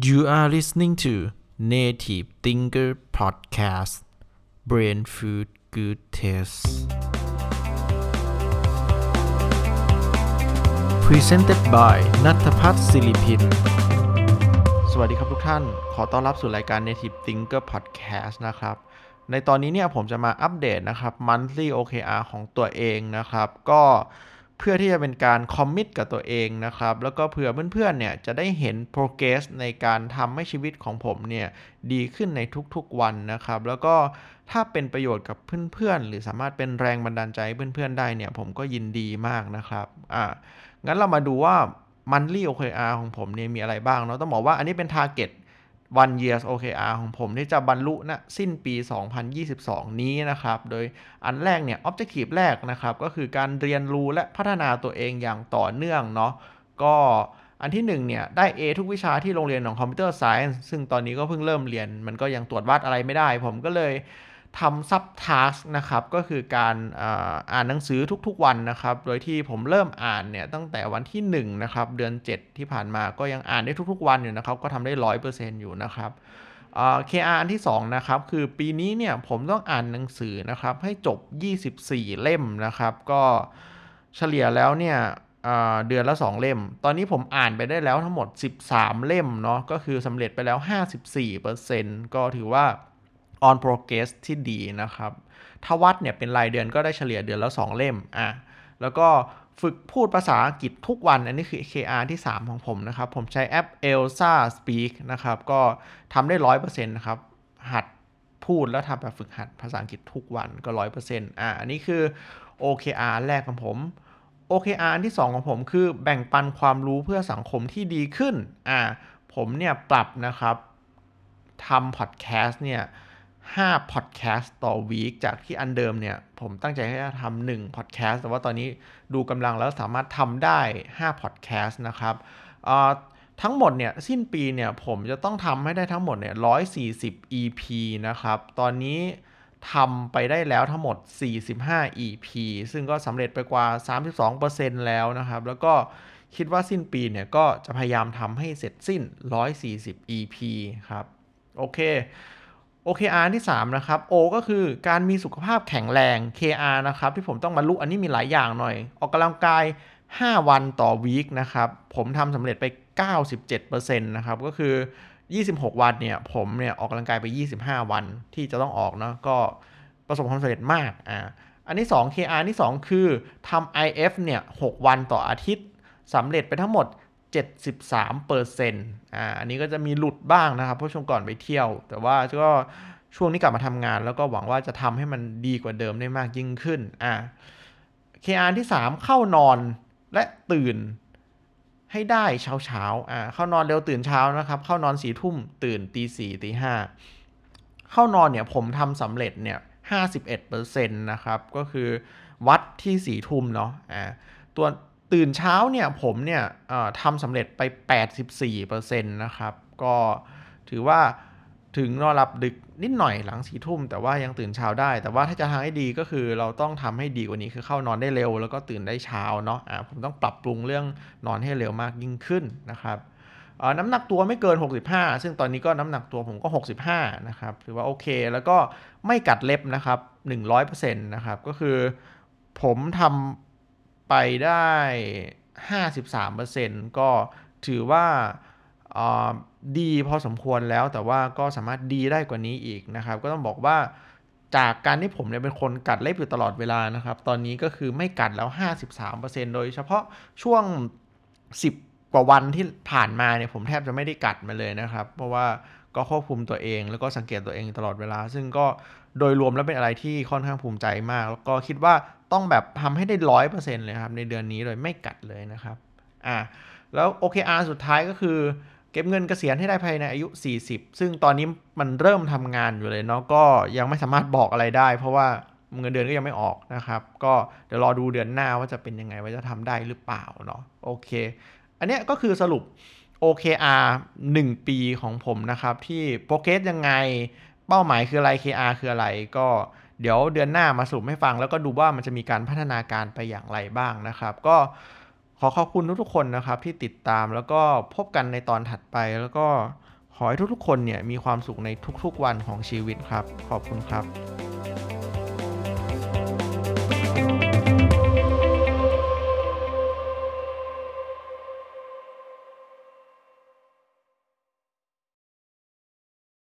You are listening to Native Thinker Podcast Brain Food Good Taste Presented by นัทพัฒน์ศิริพิน สวัสดีครับทุกท่าน ขอต้อนรับสู่รายการ Native Thinker Podcast นะครับ ในตอนนี้เนี่ยผมจะมาอัปเดตนะครับ monthly OKR ของตัวเองนะครับ ก็ เพื่อที่จะเป็นการคอมมิตกับตัวเองนะครับ แล้วก็เผื่อเพื่อนๆเนี่ยจะได้เห็น progress ในการทำให้ชีวิตของผมเนี่ยดีขึ้นในทุกๆวันนะครับ แล้วก็ถ้าเป็นประโยชน์กับเพื่อนๆ หรือสามารถเป็นแรงบันดาลใจให้เพื่อนๆได้เนี่ยผมก็ยินดีมากนะครับอ่างั้นเรามาดูว่า monthly OKR ของผมเนี่ยมีอะไรบ้างเนาะต้องบอกว่าอันนี้เป็น target one years OKR ของผมที่จะบรรลุนะสิ้นปี 2022 นี้นะครับ โดยอันแรกเนี่ย objective แรกนะครับ ก็คือการเรียนรู้และพัฒนาตัวเองอย่างต่อเนื่องเนาะก็อันที่1เนี่ยได้ A ทุกวิชาที่โรงเรียนของ Computer Science ซึ่งตอนนี้ก็เพิ่งเริ่มเรียน มันก็ยังตรวจวัดอะไรไม่ได้ ผมก็เลย ทำ subtask นะครับก็คือการอ่านหนังสือทุกๆวันนะครับ โดยที่ผมเริ่มอ่านเนี่ยตั้งแต่วันที่1นะครับเดือน 7 ที่ผ่านมาก็ยังอ่านได้ทุกๆ วันอยู่นะครับ ก็ทำได้100%อยู่นะครับ KR อันที่2นะครับคือปีนี้เนี่ยผมต้องอ่านหนังสือนะครับให้จบ 24 เล่มนะครับ ก็เฉลี่ยแล้วเนี่ยเดือนละ 2 เล่ม ตอนนี้ผมอ่านไปได้แล้วทั้งหมด 13 เล่มเนาะก็คือสำเร็จไปแล้ว 54%ก็ถือว่า on progress ที่ดีนะครับ ถ้าวัดเนี่ยเป็นรายเดือนก็ได้เฉลี่ยเดือนละ2 เล่มอะแล้วก็ฝึกพูดภาษาอังกฤษทุกวัน อันนี้คือ KR ที่ 3 ของผมนะครับ ผมใช้แอป Elsa Speak นะครับ ก็ทำได้ 100%นะครับ หัดพูดแล้วทำแบบฝึกหัดภาษาอังกฤษทุกวันก็ 100%อะอันนี้คือ OKR แรกของผม OKR ที่ 2 ของผมคือแบ่งปันความรู้เพื่อสังคมที่ดีขึ้นอะผมเนี่ยปรับนะครับทำพอดแคสต์เนี่ย 5 podcast ต่อวีคจากที่อันเดิมเนี่ย ผมตั้งใจให้ทำ1 podcast แต่ว่าตอนนี้ดูกำลังแล้วสามารถทำได้ 5 podcast นะครับทั้งหมดเนี่ย สิ้นปีเนี่ยผมจะต้องทำให้ได้ทั้งหมดเนี่ย140 EP นะครับ ตอนนี้ทำไปได้แล้วทั้งหมด 45 EP ซึ่งก็สำเร็จไปกว่า 32%แล้วนะครับ แล้วก็คิดว่าสิ้นปีเนี่ยก็จะพยายามทำให้เสร็จสิ้น 140 EP ครับ โอเค OKR ที่ 3 นะครับ O ก็คือการมีสุขภาพแข็งแรง KR นะครับที่ผมต้องบรรลุอันนี้มีหลายอย่างหน่อย ออกกำลังกาย 5 วันต่อวีคนะครับผมทำสำเร็จไป 97%นะครับก็คือ 26 วันเนี่ยผมเนี่ยออกกำลังกายไป 25 วันที่จะต้องออกเนาะก็ประสบความสำเร็จมากอ่าอันที่ 2 KR ที่ 2 คือทำ IF เนี่ย 6 วันต่ออาทิตย์สำเร็จไปทั้งหมด 73เปอร์เซ็นต์อ่าอันนี้ก็จะมีหลุดบ้างนะครับเพราะช่วงก่อนไปเที่ยว แต่ว่าก็ช่วงนี้กลับมาทำงาน แล้วก็หวังว่าจะทำให้มันดีกว่าเดิมได้มากยิ่งขึ้นอ่า KR ที่ 3 เข้านอนและตื่นให้ได้เช้าเช้าอ่าเข้านอนเร็วตื่นเช้านะครับ เข้านอนสี่ทุ่มตื่นตีสี่ตีห้าเข้านอนเนี่ยผมทำสำเร็จเนี่ยห้าสิบเอ็ดเปอร์เซ็นต์นะครับ ก็คือวัดที่สี่ทุ่มเนาะอ่าตัว ตื่นเช้าเนี่ยผมเนี่ยทำสำเร็จไป 84%นะครับ ก็ถือว่าถึงนอนหลับดึกนิดหน่อยหลังสี่ทุ่ม แต่ว่ายังตื่นเช้าได้ แต่ว่าถ้าจะทำให้ดีก็คือเราต้องทำให้ดีกว่านี้คือเข้านอนได้เร็ว แล้วก็ตื่นได้เช้าเนาะะผมต้องปรับปรุงเรื่องนอนให้เร็วมากยิ่งขึ้นนะครับน้ำหนักตัวไม่เกิน 65 ซึ่งตอนนี้ก็น้ำหนักตัวผมก็ 65 นะครับถือว่าโอเค แล้วก็ไม่กัดเล็บนะครับ 100%นะครับ ก็คือผมทำ ไปได้ 53%ก็ถือว่าดีพอสมควรแล้วแต่ว่าก็สามารถดีได้กว่านี้อีกนะครับ ก็ต้องบอกว่าจากการที่ผมเนี่ยเป็นคนกัดเล็บอยู่ตลอดเวลานะครับ ตอนนี้ก็คือไม่กัดแล้ว 53%โดยเฉพาะช่วง 10 กว่าวันที่ผ่านมาเนี่ยผมแทบจะไม่ได้กัดมาเลยนะครับ เพราะว่า ก็ควบคุมตัวเอง แล้วก็สังเกตตัวเองตลอดเวลา ซึ่งก็โดยรวมแล้วเป็นอะไรที่ค่อนข้างภูมิใจมาก แล้วก็คิดว่าต้องแบบทำให้ได้ร้อยเปอร์เซ็นต์เลยครับ ในเดือนนี้โดยไม่กัดเลยนะครับอ่าแล้ว OKR สุดท้ายก็คือ เก็บเงินเกษียณให้ได้ภายในอายุ 40 ซึ่งตอนนี้มันเริ่มทำงานอยู่เลยเนาะก็ยังไม่สามารถบอกอะไรได้ เพราะว่าเงินเดือนก็ยังไม่ออกนะครับ ก็เดี๋ยวรอดูเดือนหน้าว่าจะเป็นยังไงว่าจะทำได้หรือเปล่าเนาะโอเค อันนี้ก็คือสรุป OKR 1 ปีของผมนะครับ ที่โปรเกสยังไงเป้าหมายคืออะไร KR คืออะไรก็เดี๋ยวเดือนหน้ามาสรุปให้ฟัง แล้วก็ดูว่ามันจะมีการพัฒนาการไปอย่างไรบ้างนะครับ ก็ขอขอบคุณทุกๆคนนะครับที่ติดตามแล้วก็พบกันในตอนถัดไป แล้วก็ขอให้ทุกๆคนเนี่ยมีความสุขในทุกๆวันของชีวิตครับ ขอบคุณครับ